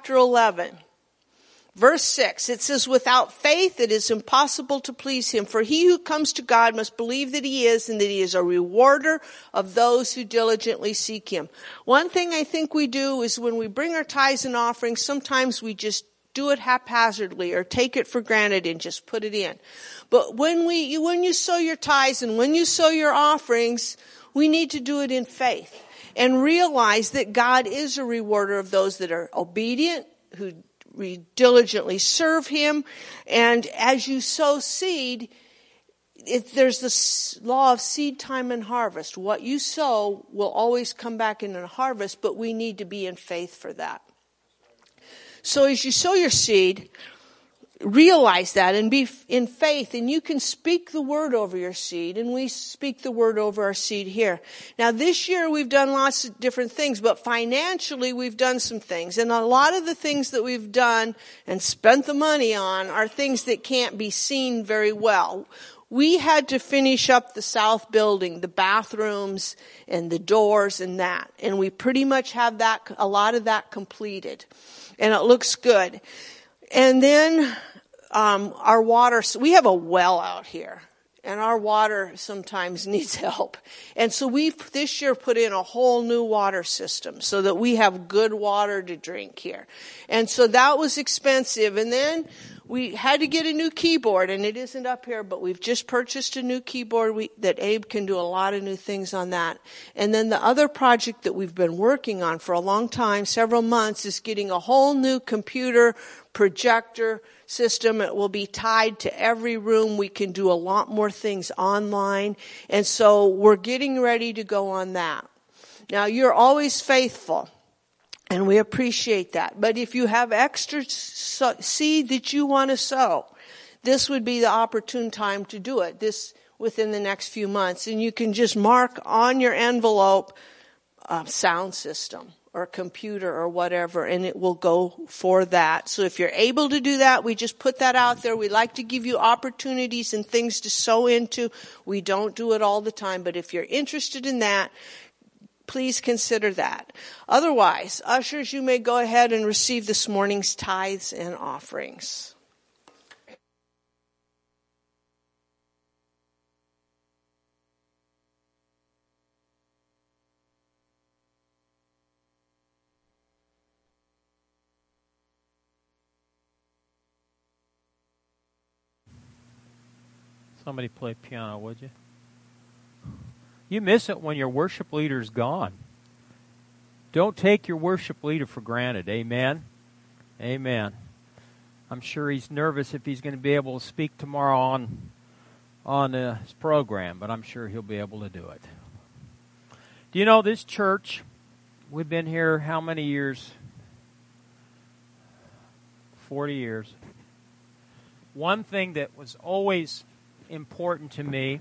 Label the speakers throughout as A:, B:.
A: chapter 11. Verse 6, it says, without faith it is impossible to please him, for he who comes to God must believe that he is and that he is a rewarder of those who diligently seek him. One thing I think we do is when we bring our tithes and offerings, sometimes we just do it haphazardly or take it for granted and just put it in. But when we, when you sow your tithes and when you sow your offerings, we need to do it in faith and realize that God is a rewarder of those that are obedient, who diligently serve Him. And as you sow seed, it, there's this law of seed time and harvest. What you sow will always come back in a harvest, but we need to be in faith for that. So as you sow your seed, realize that and be in faith and you can speak the word over your seed and we speak the word over our seed here. Now this year we've done lots of different things, but financially we've done some things and a lot of the things that we've done and spent the money on are things that can't be seen very well. We had to finish up the south building, the bathrooms and the doors and that. And we pretty much have that, a lot of that completed. And it looks good. And then um, our water, we have a well out here and our water sometimes needs help. And so we've this year put in a whole new water system so that we have good water to drink here. And so that was expensive. And then we had to get a new keyboard and it isn't up here, but we've just purchased a new keyboard we, that Abe can do a lot of new things on that. And then the other project that we've been working on for a long time, several months, is getting a whole new computer projector system. It will be tied to every room. We can do a lot more things online. And so we're getting ready to go on that. Now you're always faithful. And we appreciate that. But if you have extra seed that you want to sow, this would be the opportune time to do it. This within the next few months. And you can just mark on your envelope uh, sound system or computer or whatever and it will go for that. So if you're able to do that, we just put that out there. We like to give you opportunities and things to sow into. We don't do it all the time, but if you're interested in that, please consider that. Otherwise, ushers, you may go ahead and receive this morning's tithes and offerings.
B: Somebody play piano, would you? You miss it when your worship leader's gone. Don't take your worship leader for granted. Amen. Amen. I'm sure he's nervous if he's going to be able to speak tomorrow on on his program, but I'm sure he'll be able to do it. Do you know this church? We've been here how many years? 40 years. One thing that was always important to me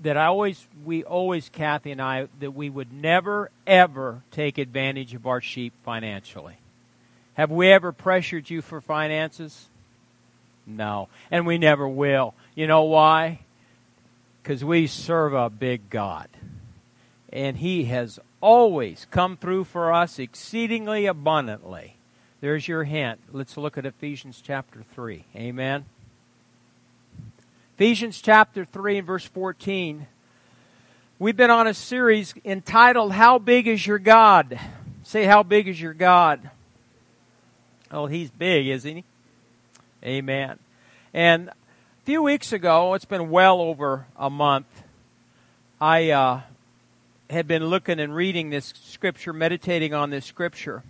B: that I always, we always, Kathy and I, that we would never ever take advantage of our sheep financially. Have we ever pressured you for finances? No. And we never will. You know why? Because we serve a big God. And He has always come through for us exceedingly abundantly. There's your hint. Let's look at Ephesians chapter 3. Amen. Ephesians chapter 3 and verse 14. We've been on a series entitled, How Big is Your God? Say, How Big is Your God? Oh, He's big, isn't He? Amen. And a few weeks ago, it's been well over a month, I uh, had been looking and reading this scripture, meditating on this scripture.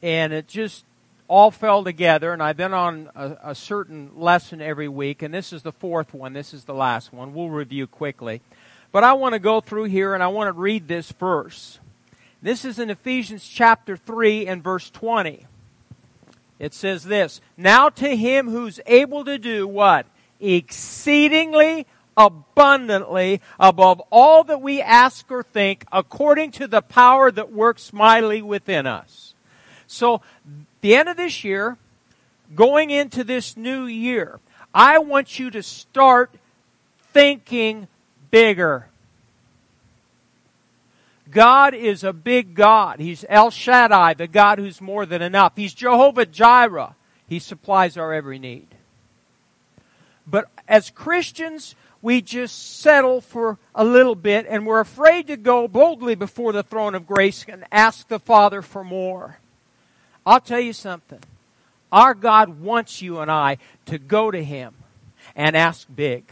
B: And it just all fell together, and I've been on a, a, certain lesson every week, and this is the fourth one. This is the last one. We'll review quickly. But I want to go through here and I want to read this verse. This is in Ephesians chapter 3 and verse 20. It says this Now to him who's able to do what? Exceedingly abundantly above all that we ask or think, according to the power that works mightily within us. So the end of this year, going into this new year, I want you to start thinking bigger. God is a big God. He's El Shaddai, the God who's more than enough. He's Jehovah Jireh. He supplies our every need. But as Christians, we just settle for a little bit and we're afraid to go boldly before the throne of grace and ask the Father for more. I'll tell you something. Our God wants you and I to go to Him and ask big.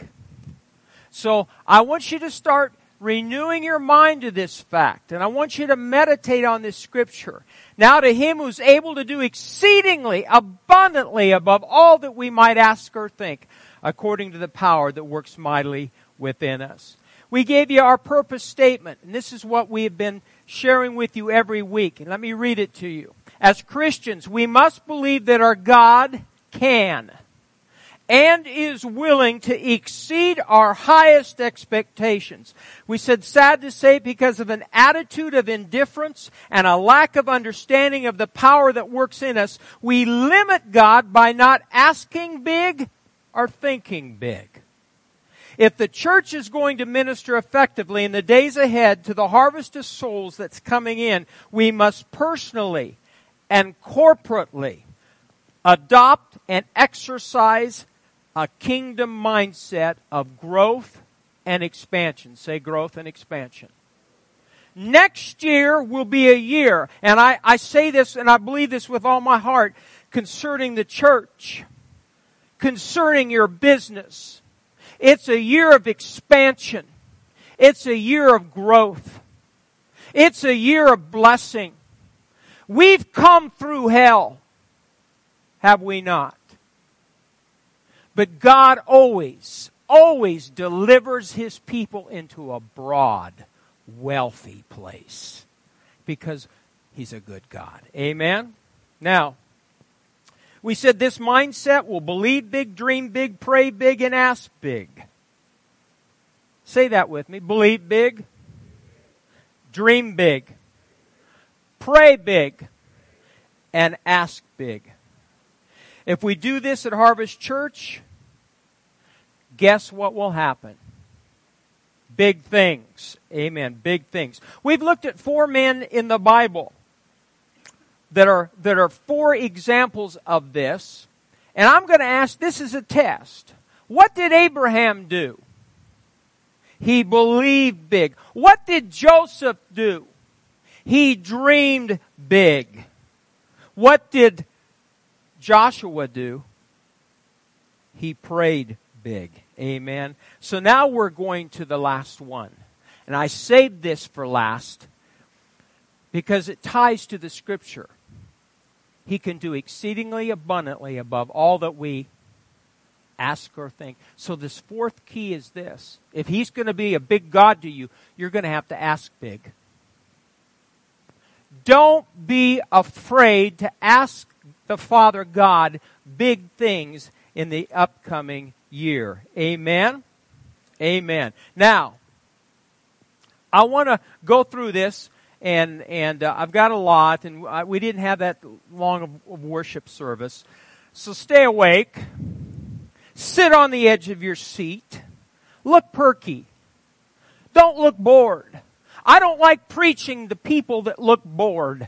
B: So I want you to start renewing your mind to this fact. And I want you to meditate on this scripture. Now to him who's able to do exceedingly abundantly above all that we might ask or think, according to the power that works mightily within us. We gave you our purpose statement, and this is what we have been sharing with you every week. And let me read it to you. As Christians, we must believe that our God can and is willing to exceed our highest expectations. We said sad to say because of an attitude of indifference and a lack of understanding of the power that works in us, we limit God by not asking big or thinking big. If the church is going to minister effectively in the days ahead to the harvest of souls that's coming in, we must personally and corporately adopt and exercise a kingdom mindset of growth and expansion. Say growth and expansion. Next year will be a year, and I, I say this and I believe this with all my heart concerning the church, concerning your business. It's a year of expansion. It's a year of growth. It's a year of blessing. We've come through hell, have we not? But God always, always delivers his people into a broad, wealthy place because he's a good God. Amen? Now, we said this mindset will believe big, dream big, pray big, and ask big. Say that with me. Believe big, dream big, pray big, and ask big. If we do this at Harvest Church, guess what will happen? Big things. Amen. Big things. We've looked at four men in the Bible that are, that are four examples of this. And I'm going to ask this is a test. What did Abraham do? He believed big. What did Joseph do? He dreamed big. What did Joshua do? He prayed big. Amen. So now we're going to the last one. And I saved this for last because it ties to the scripture. He can do exceedingly abundantly above all that we ask or think. So this fourth key is this. If he's going to be a big God to you, you're going to have to ask big. Don't be afraid to ask the Father God big things in the upcoming year. Amen? Amen. Now, I want to go through this, and and uh, I've got a lot, and I, we didn't have that long of, of worship service, so stay awake, sit on the edge of your seat, look perky, don't look bored. I don't like preaching to people that look bored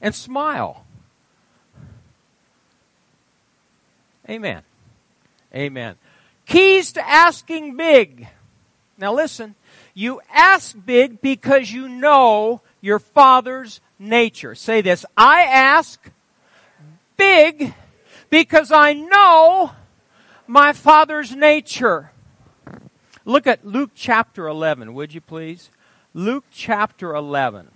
B: and smile. Amen. Amen. Keys to asking big. Now listen, you ask big because you know your father's nature. Say this, I ask big because I know my father's nature. Look at Luke chapter 11, would you please? Luke chapter 11.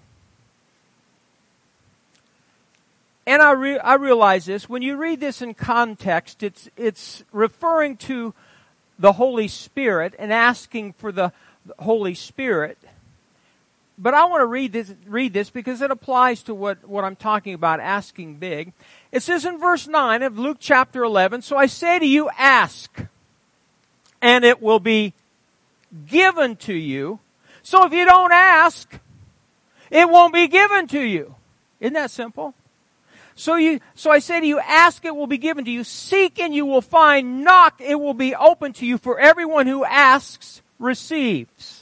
B: and I, re- I realize this, when you read this in context, it's, it's referring to the Holy Spirit and asking for the Holy Spirit. But I want to read this, read this because it applies to what, what I'm talking about, asking big. It says in verse 9 of Luke chapter 11, So I say to you, ask, and it will be given to you. So if you don't ask, it won't be given to you. Isn't that simple? So you, so I say to you, ask it will be given to you, seek and you will find, knock it will be open to you, for everyone who asks receives.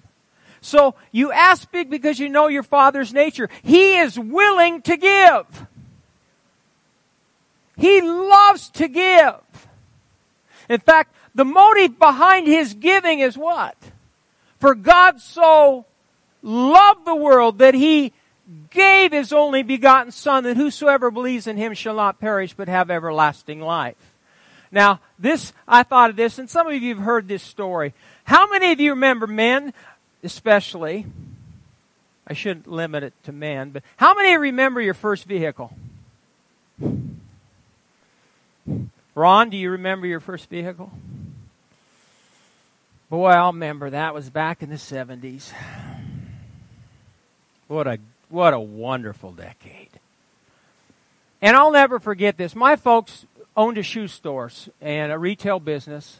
B: So you ask big because you know your Father's nature. He is willing to give. He loves to give. In fact, the motive behind his giving is what? For God so loved the world that he gave his only begotten Son that whosoever believes in him shall not perish but have everlasting life. Now, this, I thought of this, and some of you have heard this story. How many of you remember men, especially, I shouldn't limit it to men, but how many remember your first vehicle? Ron, do you remember your first vehicle? Boy, I'll remember that was back in the 70s. What a what a wonderful decade. And I'll never forget this. My folks owned a shoe store and a retail business.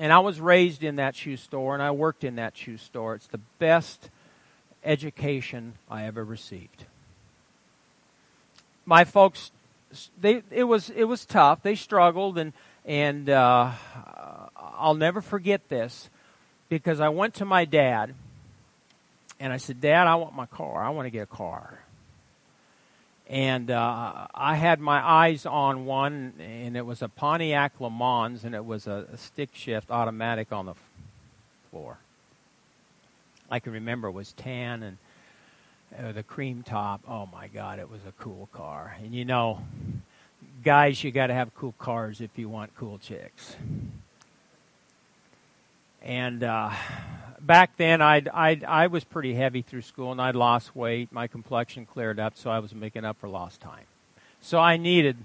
B: And I was raised in that shoe store and I worked in that shoe store. It's the best education I ever received. My folks, they, it was, it was tough. They struggled and, and, uh, I'll never forget this because I went to my dad and I said, Dad, I want my car. I want to get a car. And uh, I had my eyes on one, and it was a Pontiac Le Mans, and it was a, a stick shift automatic on the floor. I can remember it was tan and uh, the cream top. Oh my God, it was a cool car. And you know, guys, you got to have cool cars if you want cool chicks. And uh, back then, I'd, I'd, I was pretty heavy through school, and I'd lost weight. My complexion cleared up, so I was making up for lost time. So I needed,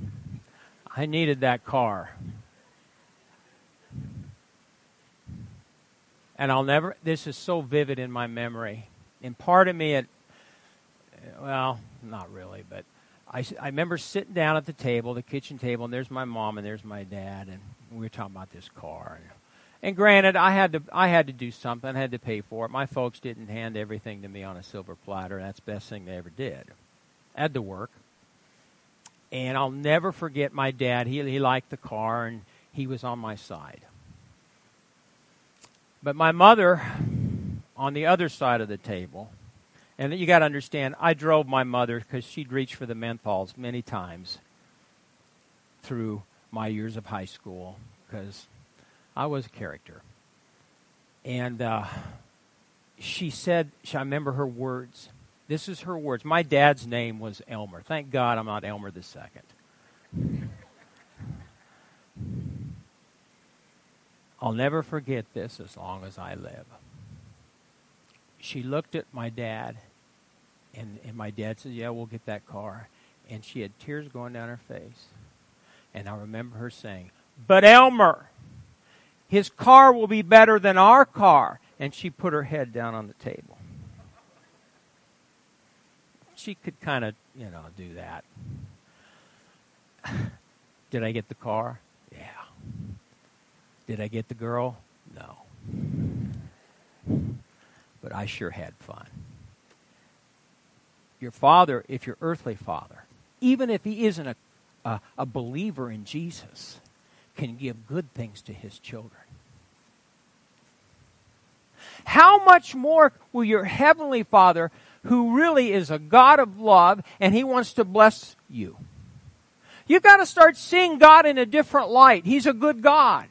B: I needed that car. And I'll never. This is so vivid in my memory. And part of me, it, well, not really, but I, I remember sitting down at the table, the kitchen table, and there's my mom and there's my dad, and we were talking about this car. And and granted, I had to I had to do something. I had to pay for it. My folks didn't hand everything to me on a silver platter. That's the best thing they ever did. I had to work. And I'll never forget my dad. He he liked the car and he was on my side. But my mother on the other side of the table, and you got to understand, I drove my mother because she'd reach for the menthols many times through my years of high school because I was a character. And uh, she said, I remember her words. This is her words. My dad's name was Elmer. Thank God I'm not Elmer the second. I'll never forget this as long as I live. She looked at my dad, and, and my dad said, Yeah, we'll get that car. And she had tears going down her face. And I remember her saying, But Elmer, his car will be better than our car. And she put her head down on the table. She could kind of, you know, do that. Did I get the car? Yeah. Did I get the girl? No. But I sure had fun. Your father, if your earthly father, even if he isn't a, a, a believer in Jesus, can give good things to his children. How much more will your heavenly Father, who really is a God of love and he wants to bless you? You've got to start seeing God in a different light. He's a good God.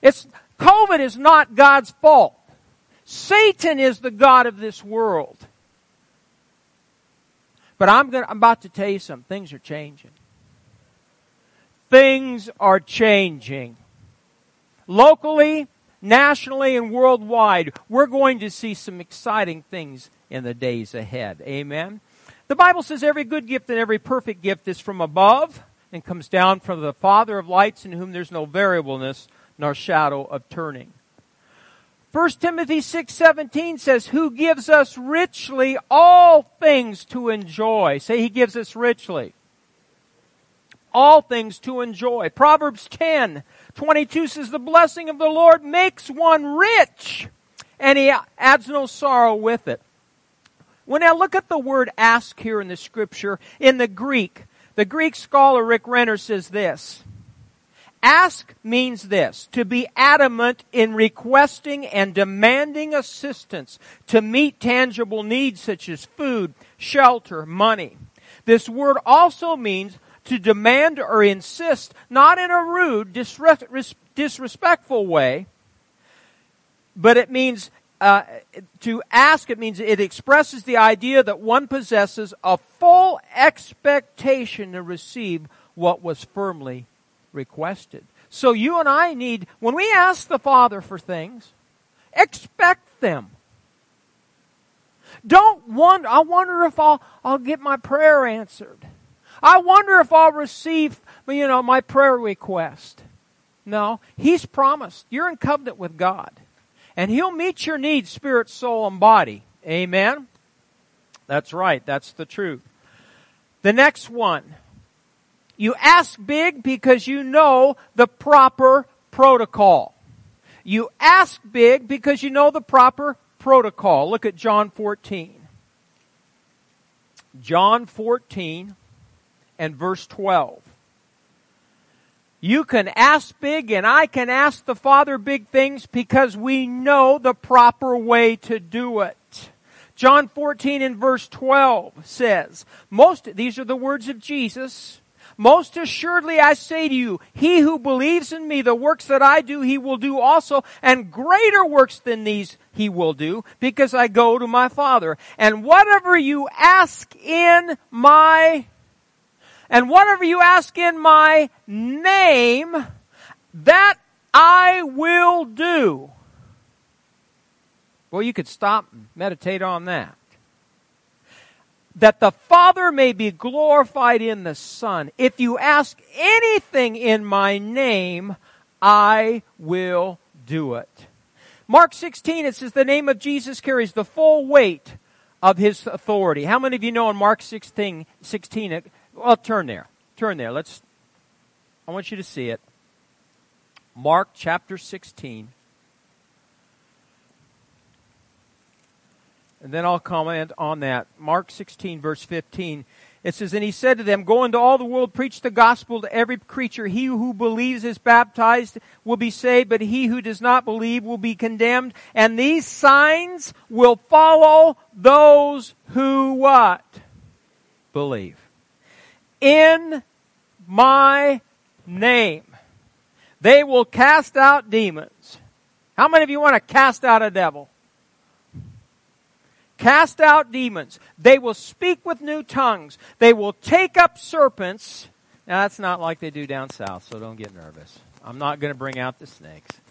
B: It's, COVID is not God's fault. Satan is the God of this world. But I'm, gonna, I'm about to tell you something. Things are changing. Things are changing. Locally, nationally, and worldwide, we're going to see some exciting things in the days ahead. Amen. The Bible says every good gift and every perfect gift is from above and comes down from the Father of lights in whom there's no variableness nor shadow of turning. 1 Timothy 6:17 says, "Who gives us richly all things to enjoy." Say he gives us richly. All things to enjoy. Proverbs 10, 22 says, "The blessing of the Lord makes one rich, and he adds no sorrow with it." When I look at the word ask here in the scripture, in the Greek, the Greek scholar Rick Renner says this. Ask means this, to be adamant in requesting and demanding assistance to meet tangible needs such as food, shelter, money. This word also means to demand or insist, not in a rude, disrespectful way, but it means uh, to ask, it means it expresses the idea that one possesses a full expectation to receive what was firmly requested. So you and I need, when we ask the Father for things, expect them. Don't wonder, I wonder if I'll, I'll get my prayer answered. I wonder if I'll receive, you know, my prayer request. No, He's promised. You're in covenant with God. And He'll meet your needs, spirit, soul, and body. Amen? That's right. That's the truth. The next one. You ask big because you know the proper protocol. You ask big because you know the proper protocol. Look at John 14. John 14 and verse 12. You can ask big and I can ask the Father big things because we know the proper way to do it. John 14 and verse 12 says, most, these are the words of Jesus, most assuredly I say to you, he who believes in me, the works that I do, he will do also, and greater works than these he will do, because I go to my Father. And whatever you ask in my and whatever you ask in my name, that I will do. Well, you could stop and meditate on that. That the Father may be glorified in the Son. If you ask anything in my name, I will do it. Mark 16, it says the name of Jesus carries the full weight of his authority. How many of you know in Mark 16, 16 well, turn there. Turn there. Let's. I want you to see it. Mark chapter 16. And then I'll comment on that. Mark 16, verse 15. It says, And he said to them, Go into all the world, preach the gospel to every creature. He who believes is baptized will be saved, but he who does not believe will be condemned. And these signs will follow those who what? Believe in my name. They will cast out demons. How many of you want to cast out a devil? Cast out demons. They will speak with new tongues. They will take up serpents. Now that's not like they do down south, so don't get nervous. I'm not going to bring out the snakes.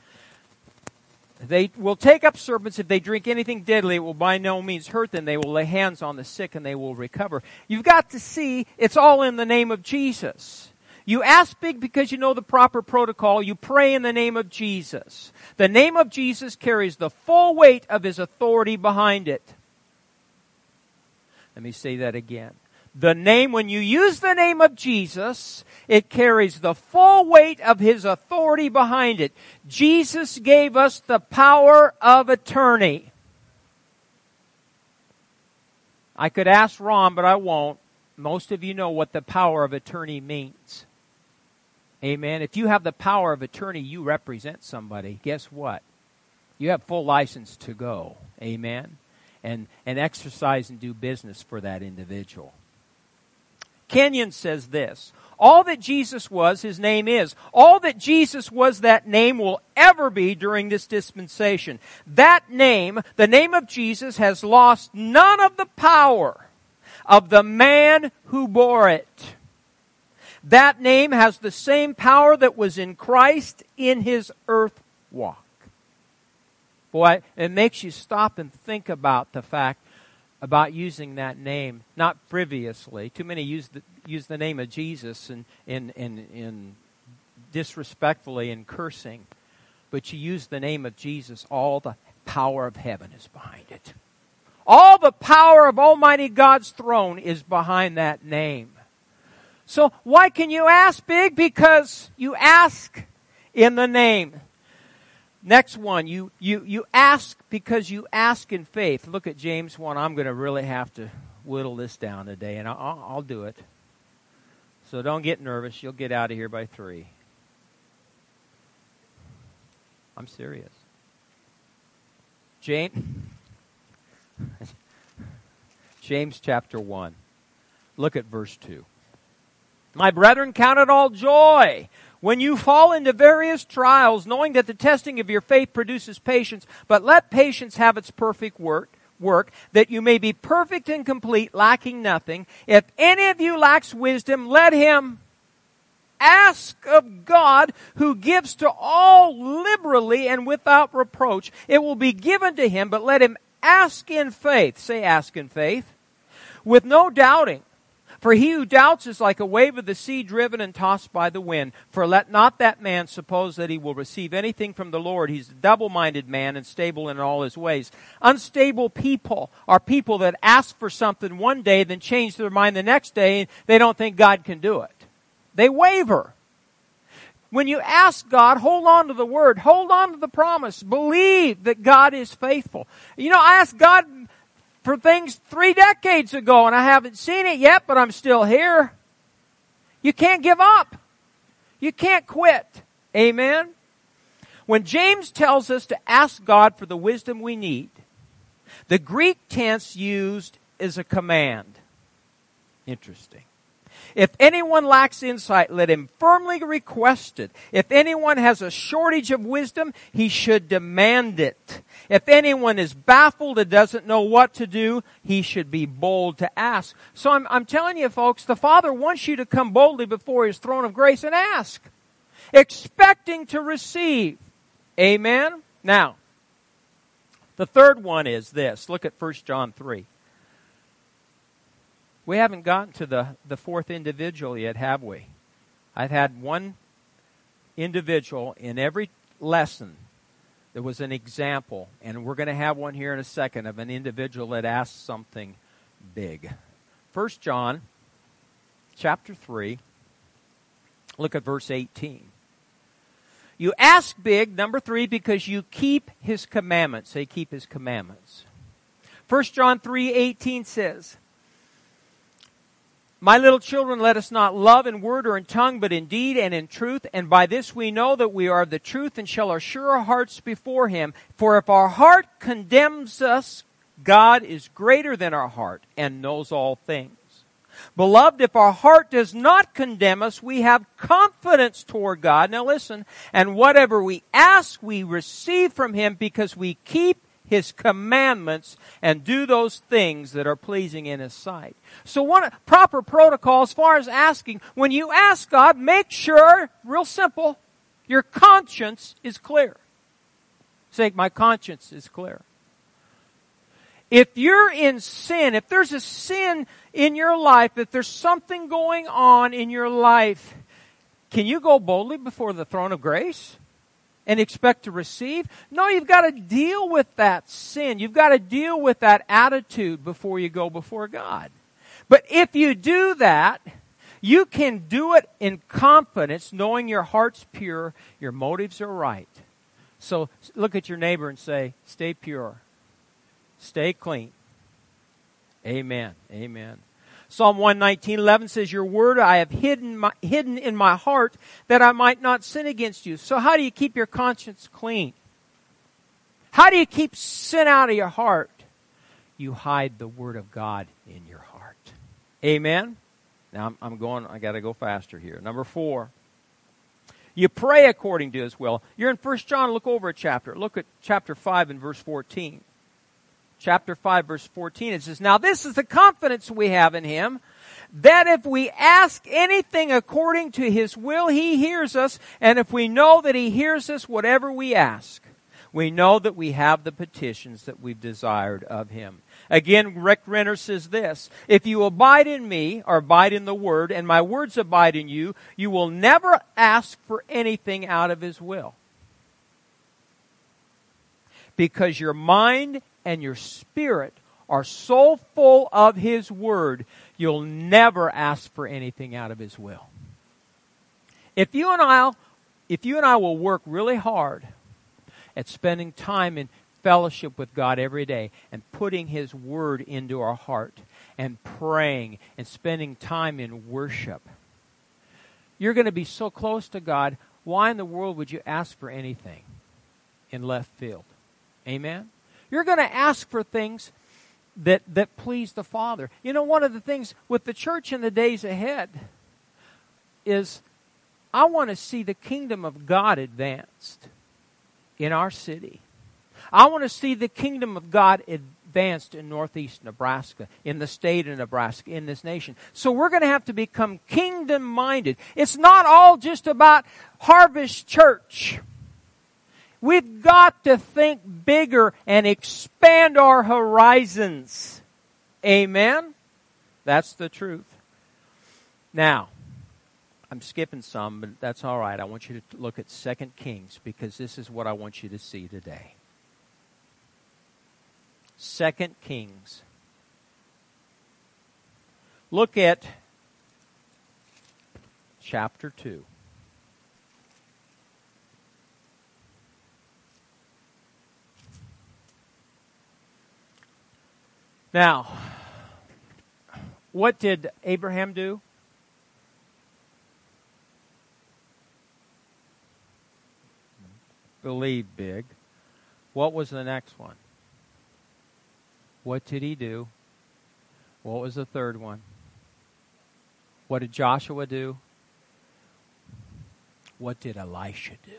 B: They will take up serpents. If they drink anything deadly, it will by no means hurt them. They will lay hands on the sick and they will recover. You've got to see it's all in the name of Jesus. You ask big because you know the proper protocol. You pray in the name of Jesus. The name of Jesus carries the full weight of his authority behind it. Let me say that again. The name, when you use the name of Jesus, it carries the full weight of His authority behind it. Jesus gave us the power of attorney. I could ask Ron, but I won't. Most of you know what the power of attorney means. Amen. If you have the power of attorney, you represent somebody. Guess what? You have full license to go. Amen. And, and exercise and do business for that individual. Kenyon says this. All that Jesus was, his name is. All that Jesus was, that name will ever be during this dispensation. That name, the name of Jesus, has lost none of the power of the man who bore it. That name has the same power that was in Christ in his earth walk. Boy, it makes you stop and think about the fact about using that name, not frivolously. Too many use the, use the name of Jesus in, in, in, in disrespectfully and cursing. But you use the name of Jesus all the power of heaven is behind it. All the power of Almighty God's throne is behind that name. So why can you ask big? Because you ask in the name. Next one, you, you, you ask because you ask in faith. Look at James 1. I'm going to really have to whittle this down today, and I'll, I'll do it. So don't get nervous. You'll get out of here by 3. I'm serious. James, James chapter 1. Look at verse 2. My brethren, count it all joy when you fall into various trials, knowing that the testing of your faith produces patience, but let patience have its perfect work, work, that you may be perfect and complete, lacking nothing. If any of you lacks wisdom, let him ask of God who gives to all liberally and without reproach. It will be given to him, but let him ask in faith. Say ask in faith. With no doubting. For he who doubts is like a wave of the sea driven and tossed by the wind. For let not that man suppose that he will receive anything from the Lord. He's a double minded man and stable in all his ways. Unstable people are people that ask for something one day, then change their mind the next day, and they don't think God can do it. They waver. When you ask God, hold on to the word, hold on to the promise, believe that God is faithful. You know, I asked God for things three decades ago and I haven't seen it yet, but I'm still here. You can't give up. You can't quit. Amen. When James tells us to ask God for the wisdom we need, the Greek tense used is a command. Interesting. If anyone lacks insight, let him firmly request it. If anyone has a shortage of wisdom, he should demand it. If anyone is baffled and doesn't know what to do, he should be bold to ask. So I'm, I'm telling you folks, the Father wants you to come boldly before His throne of grace and ask. Expecting to receive. Amen? Now, the third one is this. Look at 1 John 3. We haven't gotten to the, the fourth individual yet, have we? I've had one individual in every lesson there was an example, and we're going to have one here in a second of an individual that asked something big. First John chapter 3, look at verse 18. You ask big, number three, because you keep his commandments. Say keep his commandments. First John 3, 18 says, my little children, let us not love in word or in tongue, but in deed and in truth. And by this we know that we are the truth and shall assure our hearts before Him. For if our heart condemns us, God is greater than our heart and knows all things. Beloved, if our heart does not condemn us, we have confidence toward God. Now listen, and whatever we ask, we receive from Him because we keep his commandments and do those things that are pleasing in his sight. So one proper protocol as far as asking, when you ask God, make sure, real simple, your conscience is clear. Say, my conscience is clear. If you're in sin, if there's a sin in your life, if there's something going on in your life, can you go boldly before the throne of grace? And expect to receive. No, you've got to deal with that sin. You've got to deal with that attitude before you go before God. But if you do that, you can do it in confidence, knowing your heart's pure, your motives are right. So look at your neighbor and say, stay pure. Stay clean. Amen. Amen. Psalm 119:11 says, "Your word I have hidden my, hidden in my heart that I might not sin against you." So how do you keep your conscience clean? How do you keep sin out of your heart? You hide the word of God in your heart. Amen. Now I'm, I'm going. I got to go faster here. Number four. You pray according to His will. You're in First John. Look over a chapter. Look at chapter five and verse fourteen chapter 5 verse 14 it says now this is the confidence we have in him that if we ask anything according to his will he hears us and if we know that he hears us whatever we ask we know that we have the petitions that we've desired of him. Again rick renner says this if you abide in me or abide in the word and my words abide in you you will never ask for anything out of his will. Because your mind and your spirit are so full of His Word, you'll never ask for anything out of His will. If you and I, if you and I will work really hard at spending time in fellowship with God every day and putting His Word into our heart and praying and spending time in worship, you're going to be so close to God. Why in the world would you ask for anything in left field? Amen? You're going to ask for things that, that please the Father. You know, one of the things with the church in the days ahead is I want to see the kingdom of God advanced in our city. I want to see the kingdom of God advanced in northeast Nebraska, in the state of Nebraska, in this nation. So we're going to have to become kingdom minded. It's not all just about Harvest Church. We've got to think bigger and expand our horizons. Amen? That's the truth. Now, I'm skipping some, but that's all right. I want you to look at 2 Kings because this is what I want you to see today. 2 Kings. Look at chapter 2. Now, what did Abraham do? believe big. What was the next one? What did he do? What was the third one? What did Joshua do? What did Elisha do?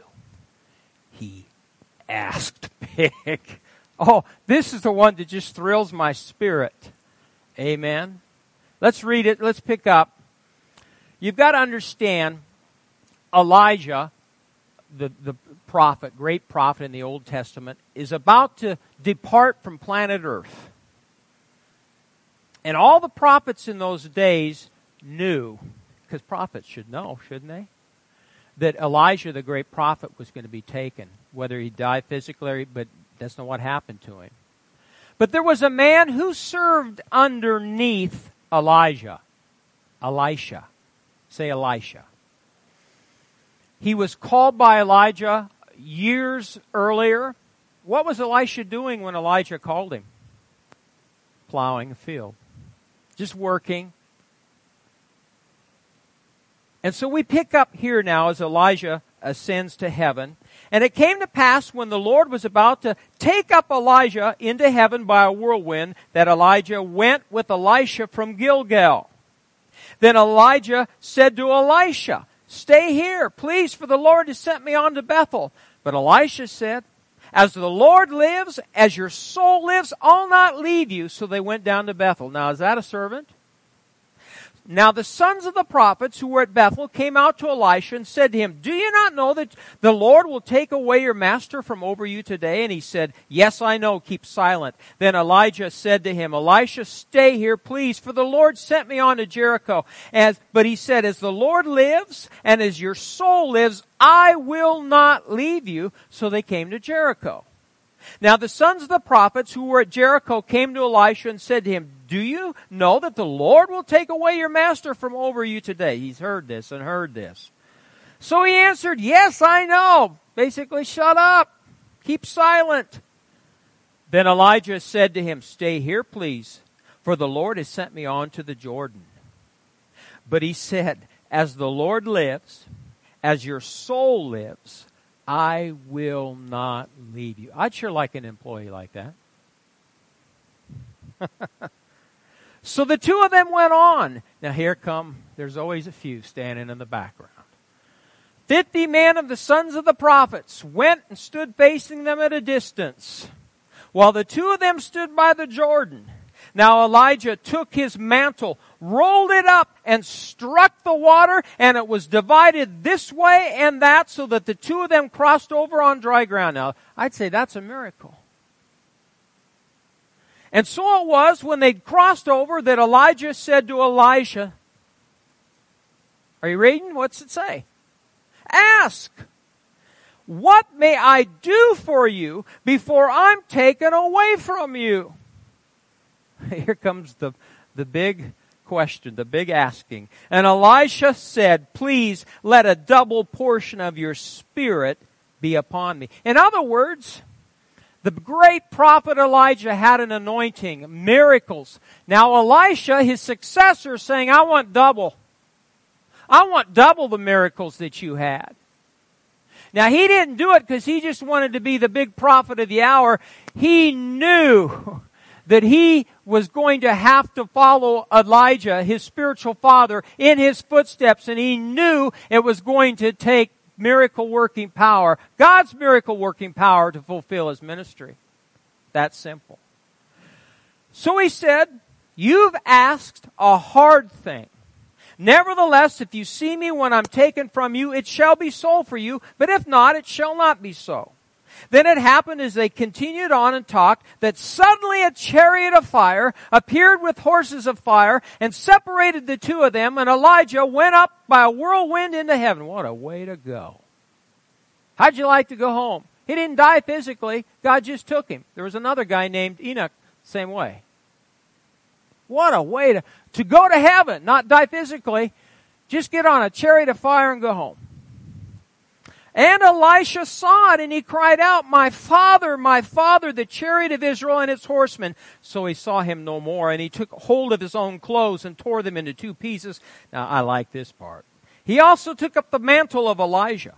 B: He asked big. Oh, this is the one that just thrills my spirit. Amen. Let's read it. Let's pick up. You've got to understand Elijah, the, the prophet, great prophet in the Old Testament, is about to depart from planet Earth. And all the prophets in those days knew, because prophets should know, shouldn't they? That Elijah, the great prophet, was going to be taken, whether he died physically, but that's not what happened to him. But there was a man who served underneath Elijah. Elisha. Say Elisha. He was called by Elijah years earlier, what was Elisha doing when Elijah called him? Plowing a field. Just working. And so we pick up here now as Elijah ascends to heaven. And it came to pass when the Lord was about to take up Elijah into heaven by a whirlwind that Elijah went with Elisha from Gilgal. Then Elijah said to Elisha, Stay here, please, for the Lord has sent me on to Bethel. But Elisha said, As the Lord lives, as your soul lives, I'll not leave you. So they went down to Bethel. Now, is that a servant? Now the sons of the prophets who were at Bethel came out to Elisha and said to him, Do you not know that the Lord will take away your master from over you today? And he said, Yes, I know, keep silent. Then Elijah said to him, Elisha, stay here, please, for the Lord sent me on to Jericho. As, but he said, As the Lord lives and as your soul lives, I will not leave you. So they came to Jericho. Now the sons of the prophets who were at Jericho came to Elisha and said to him, Do you know that the Lord will take away your master from over you today? He's heard this and heard this. So he answered, Yes, I know. Basically, shut up. Keep silent. Then Elijah said to him, Stay here, please, for the Lord has sent me on to the Jordan. But he said, As the Lord lives, as your soul lives, I will not leave you. I'd sure like an employee like that. so the two of them went on. Now here come, there's always a few standing in the background. Fifty men of the sons of the prophets went and stood facing them at a distance, while the two of them stood by the Jordan. Now Elijah took his mantle, rolled it up, and struck the water, and it was divided this way and that so that the two of them crossed over on dry ground. Now, I'd say that's a miracle. And so it was when they'd crossed over that Elijah said to Elisha, Are you reading? What's it say? Ask. What may I do for you before I'm taken away from you? Here comes the, the big question, the big asking. And Elisha said, Please let a double portion of your spirit be upon me. In other words, the great prophet Elijah had an anointing, miracles. Now Elisha, his successor, is saying, I want double. I want double the miracles that you had. Now he didn't do it because he just wanted to be the big prophet of the hour. He knew that he was going to have to follow Elijah, his spiritual father, in his footsteps, and he knew it was going to take miracle working power, God's miracle working power to fulfill his ministry. That simple. So he said, You've asked a hard thing. Nevertheless, if you see me when I'm taken from you, it shall be so for you, but if not, it shall not be so. Then it happened as they continued on and talked that suddenly a chariot of fire appeared with horses of fire and separated the two of them and Elijah went up by a whirlwind into heaven. What a way to go. How'd you like to go home? He didn't die physically. God just took him. There was another guy named Enoch, same way. What a way to, to go to heaven, not die physically. Just get on a chariot of fire and go home. And Elisha saw it and he cried out, My father, my father, the chariot of Israel and its horsemen. So he saw him no more and he took hold of his own clothes and tore them into two pieces. Now I like this part. He also took up the mantle of Elijah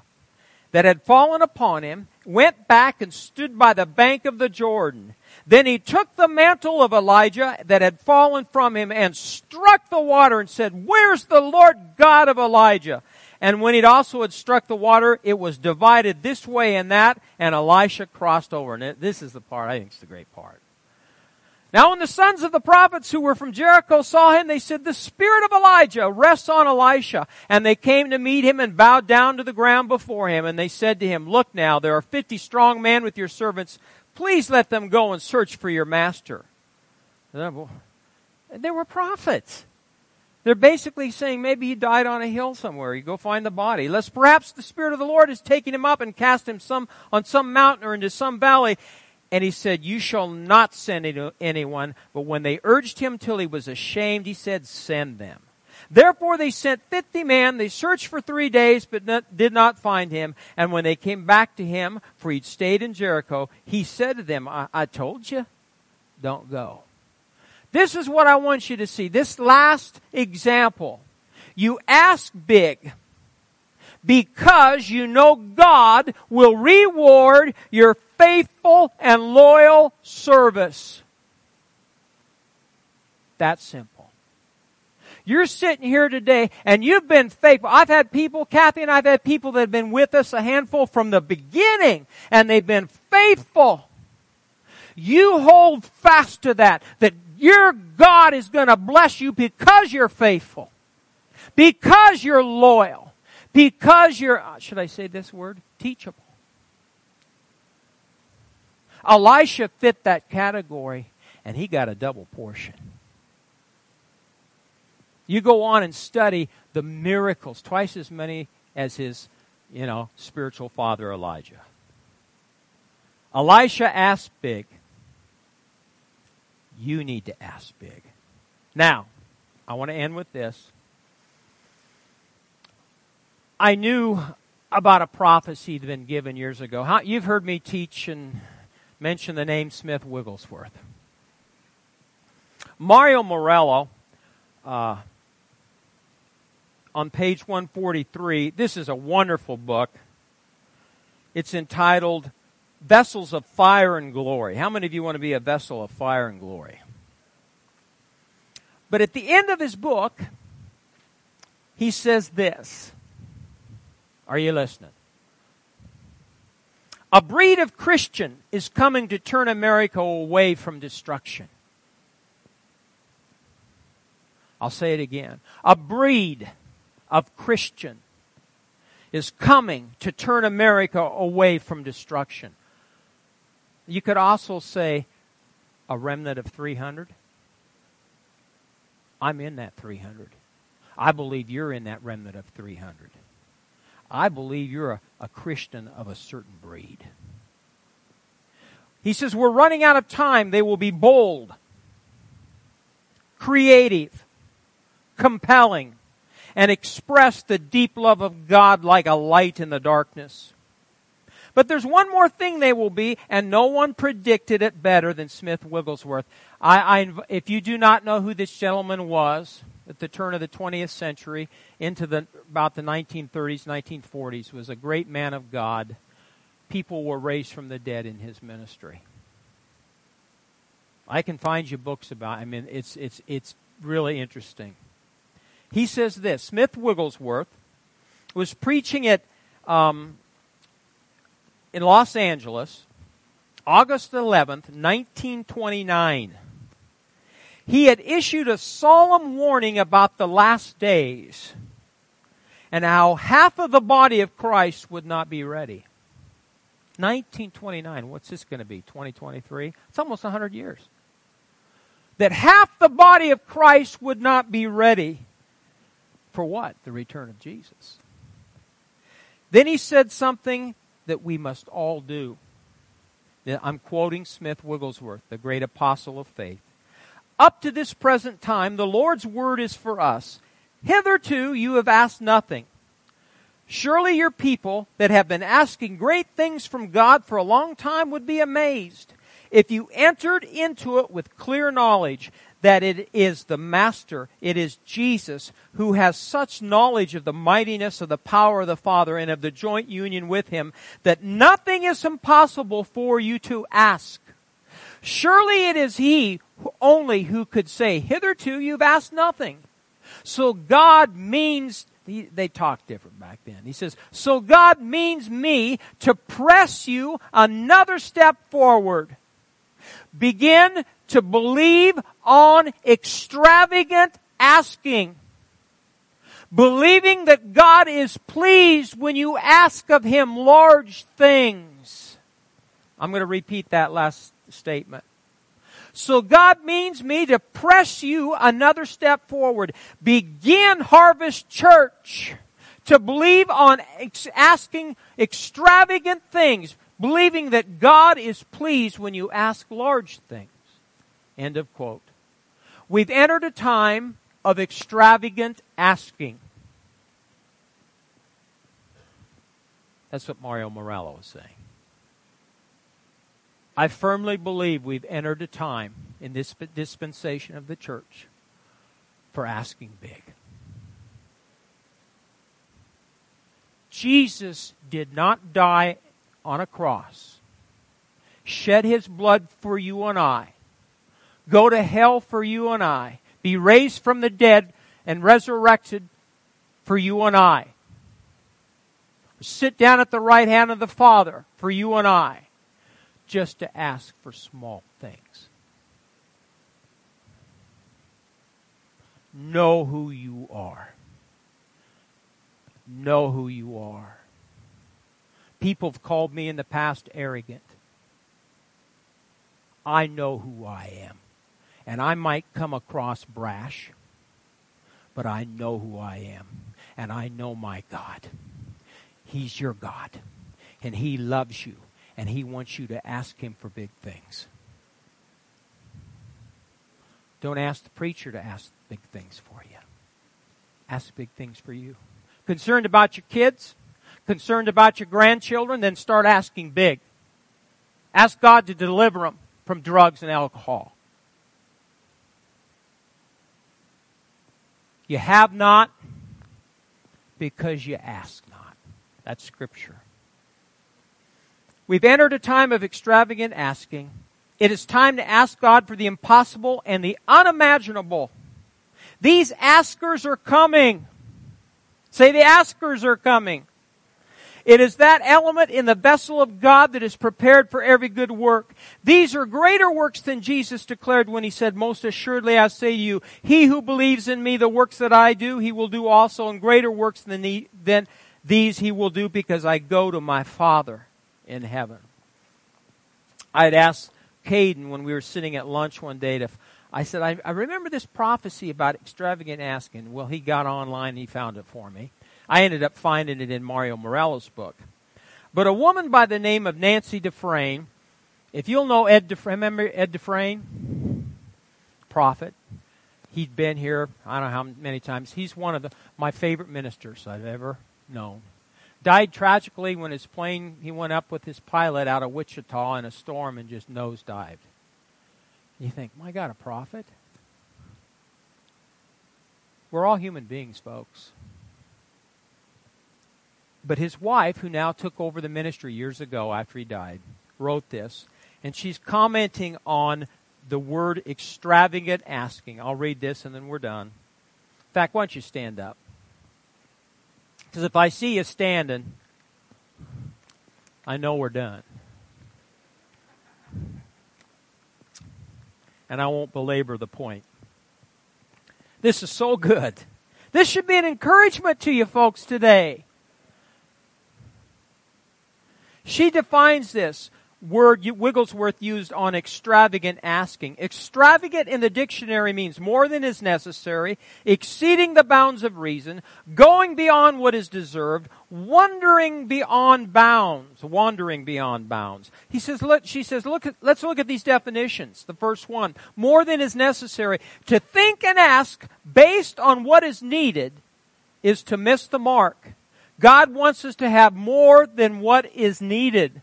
B: that had fallen upon him, went back and stood by the bank of the Jordan. Then he took the mantle of Elijah that had fallen from him and struck the water and said, Where's the Lord God of Elijah? And when it also had struck the water, it was divided this way and that, and Elisha crossed over. And this is the part I think is the great part. Now when the sons of the prophets who were from Jericho saw him, they said, the spirit of Elijah rests on Elisha. And they came to meet him and bowed down to the ground before him. And they said to him, look now, there are fifty strong men with your servants. Please let them go and search for your master. And they were prophets. They're basically saying maybe he died on a hill somewhere. You go find the body. Lest perhaps the Spirit of the Lord has taken him up and cast him some, on some mountain or into some valley. And he said, You shall not send anyone. But when they urged him till he was ashamed, he said, Send them. Therefore they sent fifty men. They searched for three days, but not, did not find him. And when they came back to him, for he'd stayed in Jericho, he said to them, I, I told you, don't go. This is what I want you to see. This last example. You ask big because you know God will reward your faithful and loyal service. That's simple. You're sitting here today and you've been faithful. I've had people, Kathy and I've had people that have been with us a handful from the beginning and they've been faithful. You hold fast to that, that your God is going to bless you because you're faithful, because you're loyal, because you're, uh, should I say this word? Teachable. Elisha fit that category and he got a double portion. You go on and study the miracles, twice as many as his, you know, spiritual father Elijah. Elisha asked big you need to ask big. Now, I want to end with this. I knew about a prophecy that had been given years ago. How, you've heard me teach and mention the name Smith Wigglesworth. Mario Murillo, uh, on page 143, this is a wonderful book. It's entitled vessels of fire and glory. How many of you want to be a vessel of fire and glory? But at the end of his book, he says this. Are you listening? A breed of Christian is coming to turn America away from destruction. I'll say it again. A breed of Christian is coming to turn America away from destruction. You could also say a remnant of 300. I'm in that 300. I believe you're in that remnant of 300. I believe you're a, a Christian of a certain breed. He says, We're running out of time. They will be bold, creative, compelling, and express the deep love of God like a light in the darkness. But there's one more thing they will be, and no one predicted it better than Smith Wigglesworth. I, I, if you do not know who this gentleman was at the turn of the 20th century into the, about the 1930s, 1940s, was a great man of God. People were raised from the dead in his ministry. I can find you books about. I mean, it's it's it's really interesting. He says this: Smith Wigglesworth was preaching at um, in Los Angeles, August 11th, 1929. He had issued a solemn warning about the last days and how half of the body of Christ would not be ready. 1929, what's this going to be? 2023? It's almost 100 years. That half the body of Christ would not be ready for what? The return of Jesus. Then he said something that we must all do. I'm quoting Smith Wigglesworth, the great apostle of faith. Up to this present time, the Lord's word is for us. Hitherto you have asked nothing. Surely your people that have been asking great things from God for a long time would be amazed if you entered into it with clear knowledge that it is the Master, it is Jesus, who has such knowledge of the mightiness of the power of the Father and of the joint union with Him, that nothing is impossible for you to ask. Surely it is He only who could say, Hitherto you've asked nothing. So God means he, they talked different back then. He says, So God means me to press you another step forward. Begin to believe on extravagant asking. Believing that God is pleased when you ask of Him large things. I'm going to repeat that last statement. So God means me to press you another step forward. Begin Harvest Church to believe on ex- asking extravagant things, believing that God is pleased when you ask large things. End of quote. We've entered a time of extravagant asking. That's what Mario Murillo was saying. I firmly believe we've entered a time in this dispensation of the church for asking big. Jesus did not die on a cross, shed his blood for you and I, go to hell for you and I, be raised from the dead and resurrected for you and I, sit down at the right hand of the Father for you and I, just to ask for small things. Know who you are. Know who you are. People have called me in the past arrogant. I know who I am. And I might come across brash, but I know who I am. And I know my God. He's your God. And He loves you. And He wants you to ask Him for big things. Don't ask the preacher to ask big things for you. Ask big things for you. Concerned about your kids? Concerned about your grandchildren? Then start asking big. Ask God to deliver them from drugs and alcohol. You have not because you ask not. That's scripture. We've entered a time of extravagant asking. It is time to ask God for the impossible and the unimaginable. These askers are coming. Say the askers are coming. It is that element in the vessel of God that is prepared for every good work. These are greater works than Jesus declared when he said, Most assuredly I say to you, he who believes in me, the works that I do, he will do also, and greater works than, than these he will do because I go to my Father in heaven. I had asked Caden when we were sitting at lunch one day to, I said, I, I remember this prophecy about extravagant asking. Well, he got online and he found it for me. I ended up finding it in Mario Murillo's book. But a woman by the name of Nancy Dufresne, if you'll know Ed Dufresne, remember Ed Dufresne? Prophet. He'd been here, I don't know how many times. He's one of the, my favorite ministers I've ever known. Died tragically when his plane, he went up with his pilot out of Wichita in a storm and just nosedived. You think, my God, a prophet? We're all human beings, folks. But his wife, who now took over the ministry years ago after he died, wrote this, and she's commenting on the word extravagant asking. I'll read this and then we're done. In fact, why don't you stand up? Because if I see you standing, I know we're done. And I won't belabor the point. This is so good. This should be an encouragement to you folks today. She defines this word Wigglesworth used on extravagant asking. Extravagant in the dictionary means more than is necessary, exceeding the bounds of reason, going beyond what is deserved, wandering beyond bounds, wandering beyond bounds. He says, look, she says, look at, let's look at these definitions. The first one, more than is necessary. To think and ask based on what is needed is to miss the mark. God wants us to have more than what is needed.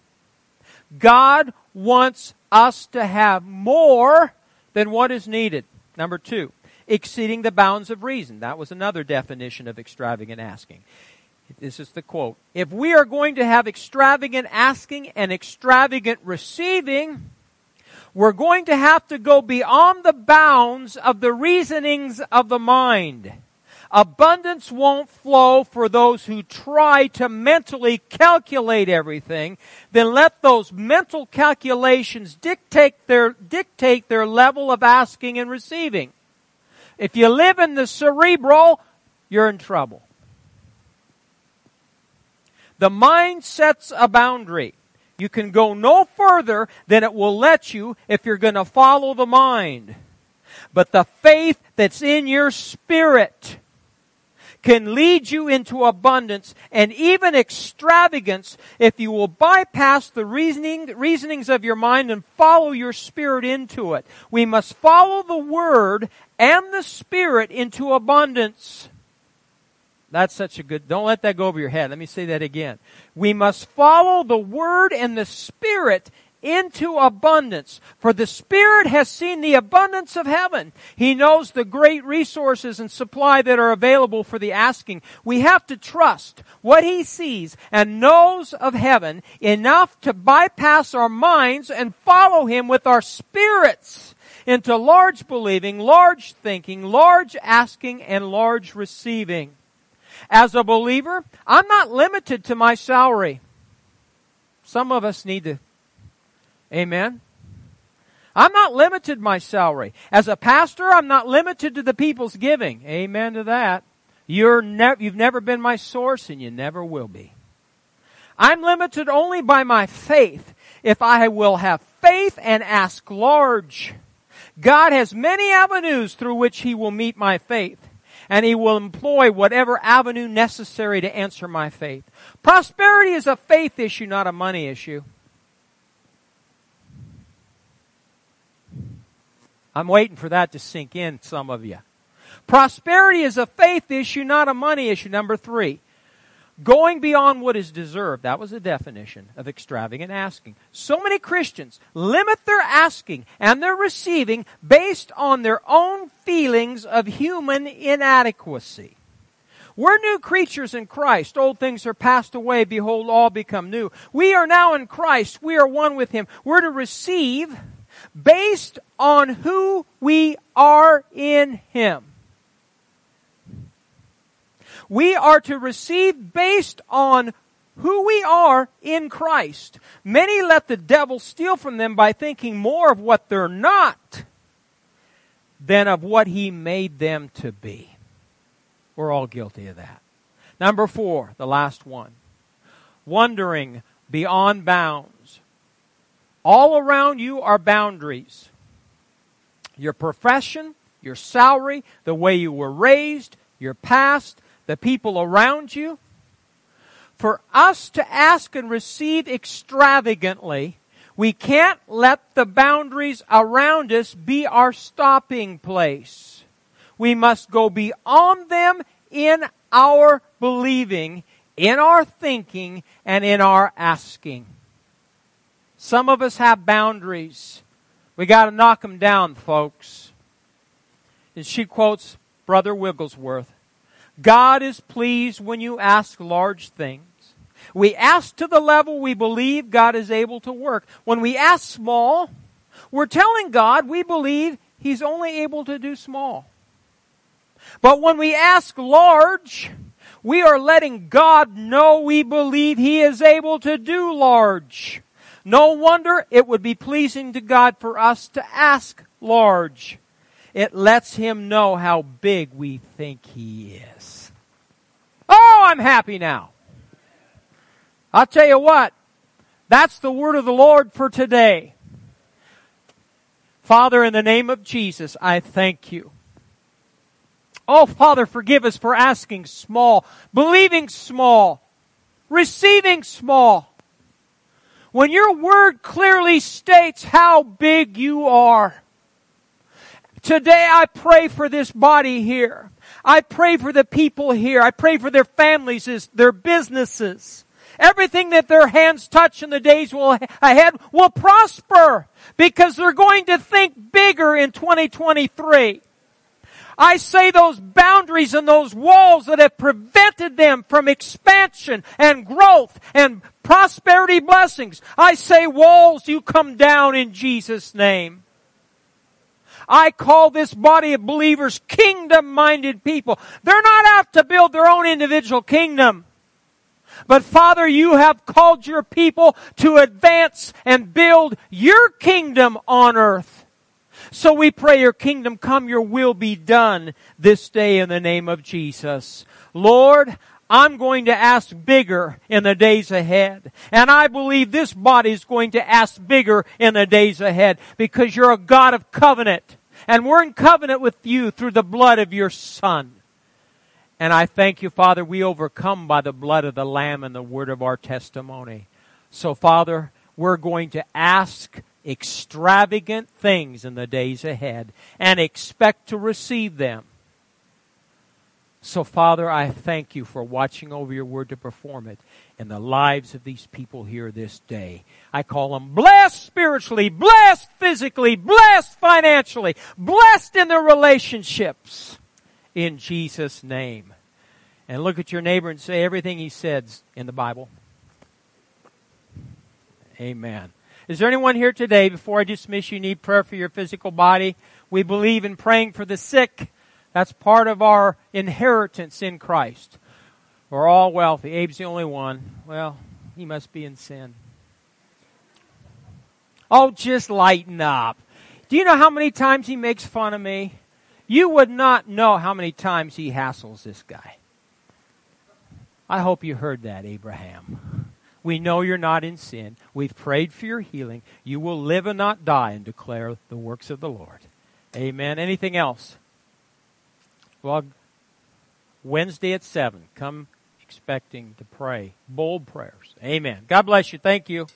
B: God wants us to have more than what is needed. Number two, exceeding the bounds of reason. That was another definition of extravagant asking. This is the quote. If we are going to have extravagant asking and extravagant receiving, we're going to have to go beyond the bounds of the reasonings of the mind. Abundance won't flow for those who try to mentally calculate everything. Then let those mental calculations dictate their, dictate their level of asking and receiving. If you live in the cerebral, you're in trouble. The mind sets a boundary. You can go no further than it will let you if you're going to follow the mind. But the faith that's in your spirit can lead you into abundance and even extravagance if you will bypass the reasoning, reasonings of your mind and follow your spirit into it. We must follow the word and the spirit into abundance. That's such a good, don't let that go over your head. Let me say that again. We must follow the word and the spirit into abundance. For the Spirit has seen the abundance of heaven. He knows the great resources and supply that are available for the asking. We have to trust what He sees and knows of heaven enough to bypass our minds and follow Him with our spirits into large believing, large thinking, large asking, and large receiving. As a believer, I'm not limited to my salary. Some of us need to Amen. I'm not limited my salary. As a pastor, I'm not limited to the people's giving. Amen to that. You're ne- you've never been my source and you never will be. I'm limited only by my faith. If I will have faith and ask large, God has many avenues through which He will meet my faith. And He will employ whatever avenue necessary to answer my faith. Prosperity is a faith issue, not a money issue. I'm waiting for that to sink in, some of you. Prosperity is a faith issue, not a money issue. Number three, going beyond what is deserved. That was the definition of extravagant asking. So many Christians limit their asking and their receiving based on their own feelings of human inadequacy. We're new creatures in Christ. Old things are passed away. Behold, all become new. We are now in Christ. We are one with Him. We're to receive based on who we are in Him. We are to receive based on who we are in Christ. Many let the devil steal from them by thinking more of what they're not than of what he made them to be. We're all guilty of that. Number four, the last one. Wondering beyond bounds. All around you are boundaries. Your profession, your salary, the way you were raised, your past, the people around you. For us to ask and receive extravagantly, we can't let the boundaries around us be our stopping place. We must go beyond them in our believing, in our thinking, and in our asking. Some of us have boundaries. We got to knock them down, folks. And she quotes Brother Wigglesworth God is pleased when you ask large things. We ask to the level we believe God is able to work. When we ask small, we're telling God we believe He's only able to do small. But when we ask large, we are letting God know we believe He is able to do large. No wonder it would be pleasing to God for us to ask large. It lets Him know how big we think He is. Oh, I'm happy now. I'll tell you what, that's the word of the Lord for today. Father, in the name of Jesus, I thank you. Oh, Father, forgive us for asking small, believing small, receiving small. When your word clearly states how big you are. Today I pray for this body here. I pray for the people here. I pray for their families, their businesses. Everything that their hands touch in the days will, ahead will prosper because they're going to think bigger in 2023. I say those boundaries and those walls that have prevented them from expansion and growth and prosperity blessings. I say walls, you come down in Jesus' name. I call this body of believers kingdom minded people. They're not out to build their own individual kingdom. But Father, you have called your people to advance and build your kingdom on earth. So we pray your kingdom come, your will be done this day in the name of Jesus. Lord, I'm going to ask bigger in the days ahead. And I believe this body is going to ask bigger in the days ahead because you're a God of covenant. And we're in covenant with you through the blood of your Son. And I thank you, Father, we overcome by the blood of the Lamb and the word of our testimony. So, Father, we're going to ask extravagant things in the days ahead and expect to receive them. So, Father, I thank you for watching over your word to perform it in the lives of these people here this day. I call them blessed spiritually, blessed physically, blessed financially, blessed in their relationships in Jesus' name. And look at your neighbor and say everything he says in the Bible. Amen. Is there anyone here today, before I dismiss you, need prayer for your physical body? We believe in praying for the sick. That's part of our inheritance in Christ. We're all wealthy. Abe's the only one. Well, he must be in sin. Oh, just lighten up. Do you know how many times he makes fun of me? You would not know how many times he hassles this guy. I hope you heard that, Abraham. We know you're not in sin. We've prayed for your healing. You will live and not die and declare the works of the Lord. Amen. Anything else? Well, Wednesday at 7. Come expecting to pray. Bold prayers. Amen. God bless you. Thank you.